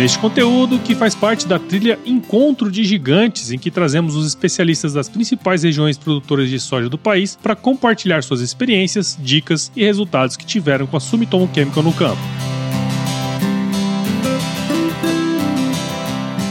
Neste conteúdo, que faz parte da trilha Encontro de Gigantes, em que trazemos os especialistas das principais regiões produtoras de soja do país para compartilhar suas experiências, dicas e resultados que tiveram com a Sumitomo Chemical no campo.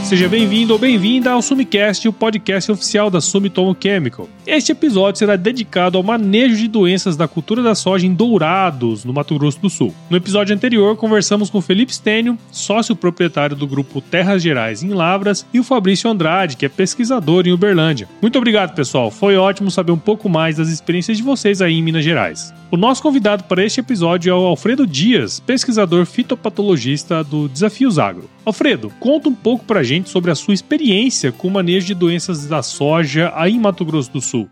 Seja bem-vindo ou bem-vinda ao Sumicast, o podcast oficial da Sumitomo Chemical. Este episódio será dedicado ao manejo de doenças da cultura da soja em Dourados, no Mato Grosso do Sul. No episódio anterior, conversamos com Felipe Stênio, sócio proprietário do grupo Terras Gerais em Lavras, e o Fabrício Andrade, que é pesquisador em Uberlândia. Muito obrigado, pessoal. Foi ótimo saber um pouco mais das experiências de vocês aí em Minas Gerais. O nosso convidado para este episódio é o Alfredo Dias, pesquisador fitopatologista do Desafios Agro. Alfredo, conta um pouco pra gente sobre a sua experiência com o manejo de doenças da soja aí em Mato Grosso do Sul.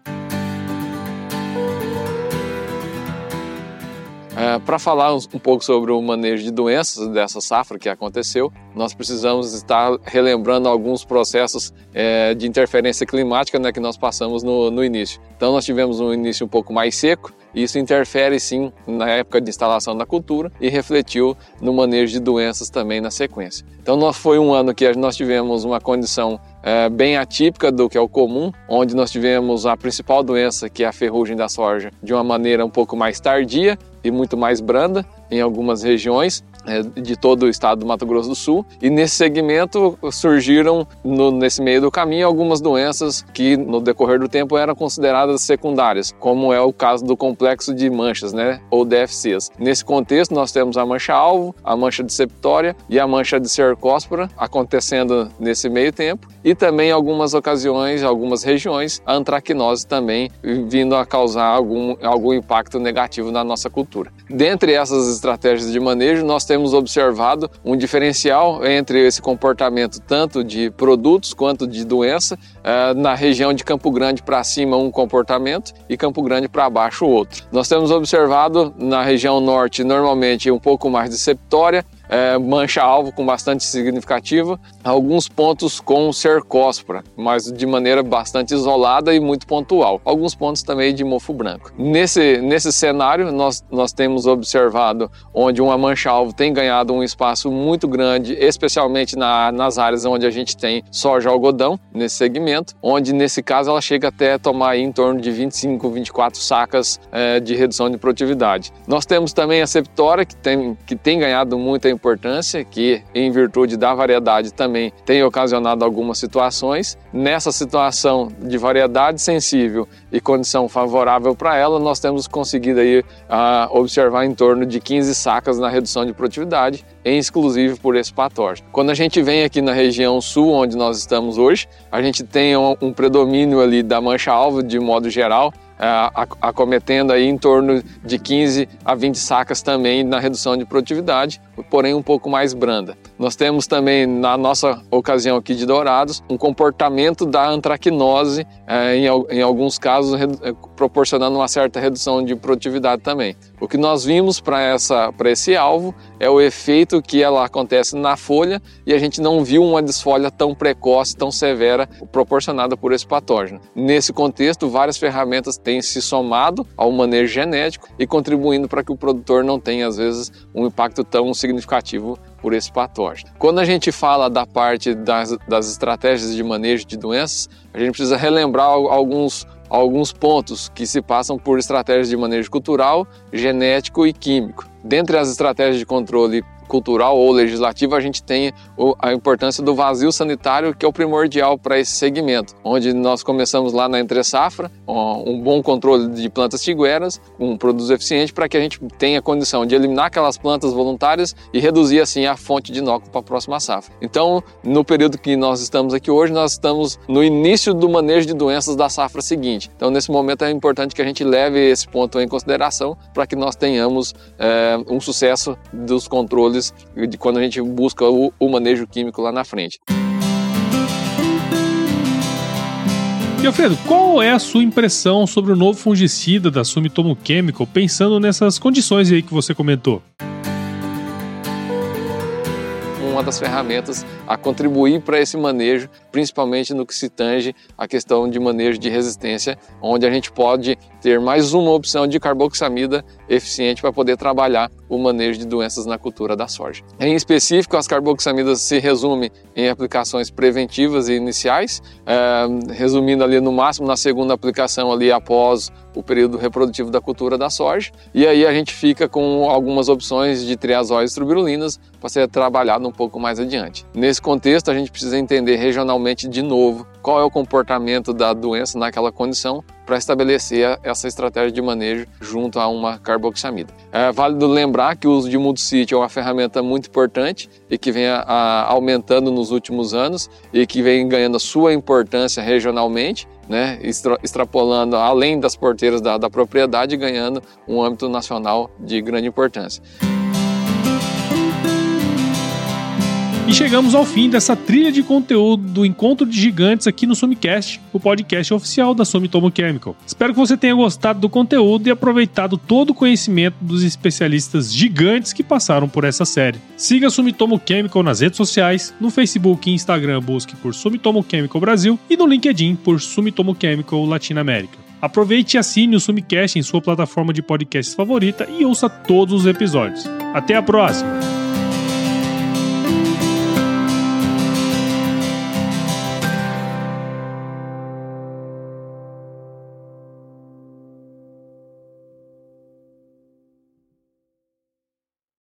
Para falar um pouco sobre o manejo de doenças dessa safra que aconteceu, nós precisamos estar relembrando alguns processos é, de interferência climática né, que nós passamos no, no início. Então, nós tivemos um início um pouco mais seco, e isso interfere sim na época de instalação da cultura e refletiu no manejo de doenças também na sequência. Então, nós, foi um ano que nós tivemos uma condição é, bem atípica do que é o comum, onde nós tivemos a principal doença, que é a ferrugem da soja, de uma maneira um pouco mais tardia e muito mais branda em algumas regiões de todo o estado do Mato Grosso do Sul. E nesse segmento surgiram, no, nesse meio do caminho, algumas doenças que no decorrer do tempo eram consideradas secundárias, como é o caso do complexo de manchas, né, ou DFCs. Nesse contexto, nós temos a mancha-alvo, a mancha de septória e a mancha de cercóspora acontecendo nesse meio tempo. E também, em algumas ocasiões, algumas regiões, a antracnose também vindo a causar algum, algum impacto negativo na nossa cultura. Dentre essas estratégias de manejo, nós temos observado um diferencial entre esse comportamento tanto de produtos quanto de doença. Na região de Campo Grande para cima, um comportamento e Campo Grande para baixo, outro. Nós temos observado na região norte, normalmente, um pouco mais de septória, é, mancha-alvo com bastante significativa, alguns pontos com cercóspora, mas de maneira bastante isolada e muito pontual. Alguns pontos também de mofo branco. Nesse, nesse cenário, nós, nós temos observado onde uma mancha-alvo tem ganhado um espaço muito grande, especialmente na, nas áreas onde a gente tem soja algodão, nesse segmento, onde nesse caso ela chega até tomar em torno de 25, 24 sacas é, de redução de produtividade. Nós temos também a septória, que tem, que tem ganhado muita importância, que em virtude da variedade também tem ocasionado algumas situações. Nessa situação de variedade sensível e condição favorável para ela, nós temos conseguido aí uh, observar em torno de 15 sacas na redução de produtividade, em exclusivo por esse patógeno. Quando a gente vem aqui na região sul, onde nós estamos hoje, a gente tem um, um predomínio ali da mancha-alvo de modo geral, uh, acometendo aí em torno de 15 a 20 sacas também na redução de produtividade, porém um pouco mais branda. Nós temos também, na nossa ocasião aqui de Dourados, um comportamento da antracnose, em, em, alguns casos eh, proporcionando uma certa redução de produtividade também. O que nós vimos para esse alvo é o efeito que ela acontece na folha e a gente não viu uma desfolha tão precoce, tão severa, proporcionada por esse patógeno. Nesse contexto, várias ferramentas têm se somado ao manejo genético e contribuindo para que o produtor não tenha, às vezes, um impacto tão significativo por esse patógeno. Quando a gente fala da parte das, das estratégias de manejo de doenças, a gente precisa relembrar alguns alguns pontos que se passam por estratégias de manejo cultural, genético e químico. Dentre as estratégias de controle cultural ou legislativo, a gente tem a importância do vazio sanitário, que é o primordial para esse segmento, onde nós começamos lá na entre safra, um bom controle de plantas tigueras, um produto eficiente para que a gente tenha condição de eliminar aquelas plantas voluntárias e reduzir assim a fonte de inóculo para a próxima safra. Então, no período que nós estamos aqui hoje, nós estamos no início do manejo de doenças da safra seguinte. Então, nesse momento é importante que a gente leve esse ponto em consideração para que nós tenhamos é, um sucesso dos controles de quando a gente busca o, o manejo químico lá na frente. E Alfredo, qual é a sua impressão sobre o novo fungicida da Sumitomo Chemical, pensando nessas condições aí que você comentou? Uma das ferramentas a contribuir para esse manejo, principalmente no que se tange a questão de manejo de resistência, onde a gente pode ter mais uma opção de carboxamida eficiente para poder trabalhar o manejo de doenças na cultura da soja. Em específico, as carboxamidas se resumem em aplicações preventivas e iniciais, é, resumindo ali no máximo na segunda aplicação ali após o período reprodutivo da cultura da soja. E aí a gente fica com algumas opções de triazóis e para ser trabalhado um pouco mais adiante. Nesse contexto, a gente precisa entender regionalmente de novo qual é o comportamento da doença naquela condição para estabelecer essa estratégia de manejo junto a uma carboxamida. É válido lembrar que o uso de Multisite é uma ferramenta muito importante e que vem a, a, aumentando nos últimos anos e que vem ganhando a sua importância regionalmente, né, extra, extrapolando além das porteiras da, da propriedade ganhando um âmbito nacional de grande importância. E chegamos ao fim dessa trilha de conteúdo do Encontro de Gigantes aqui no Sumicast, o podcast oficial da Sumitomo Chemical. Espero que você tenha gostado do conteúdo e aproveitado todo o conhecimento dos especialistas gigantes que passaram por essa série. Siga a Sumitomo Chemical nas redes sociais, no Facebook e Instagram busque por Sumitomo Chemical Brasil e no LinkedIn por Sumitomo Chemical Latinoamérica. Aproveite e assine o Sumicast em sua plataforma de podcasts favorita e ouça todos os episódios. Até a próxima!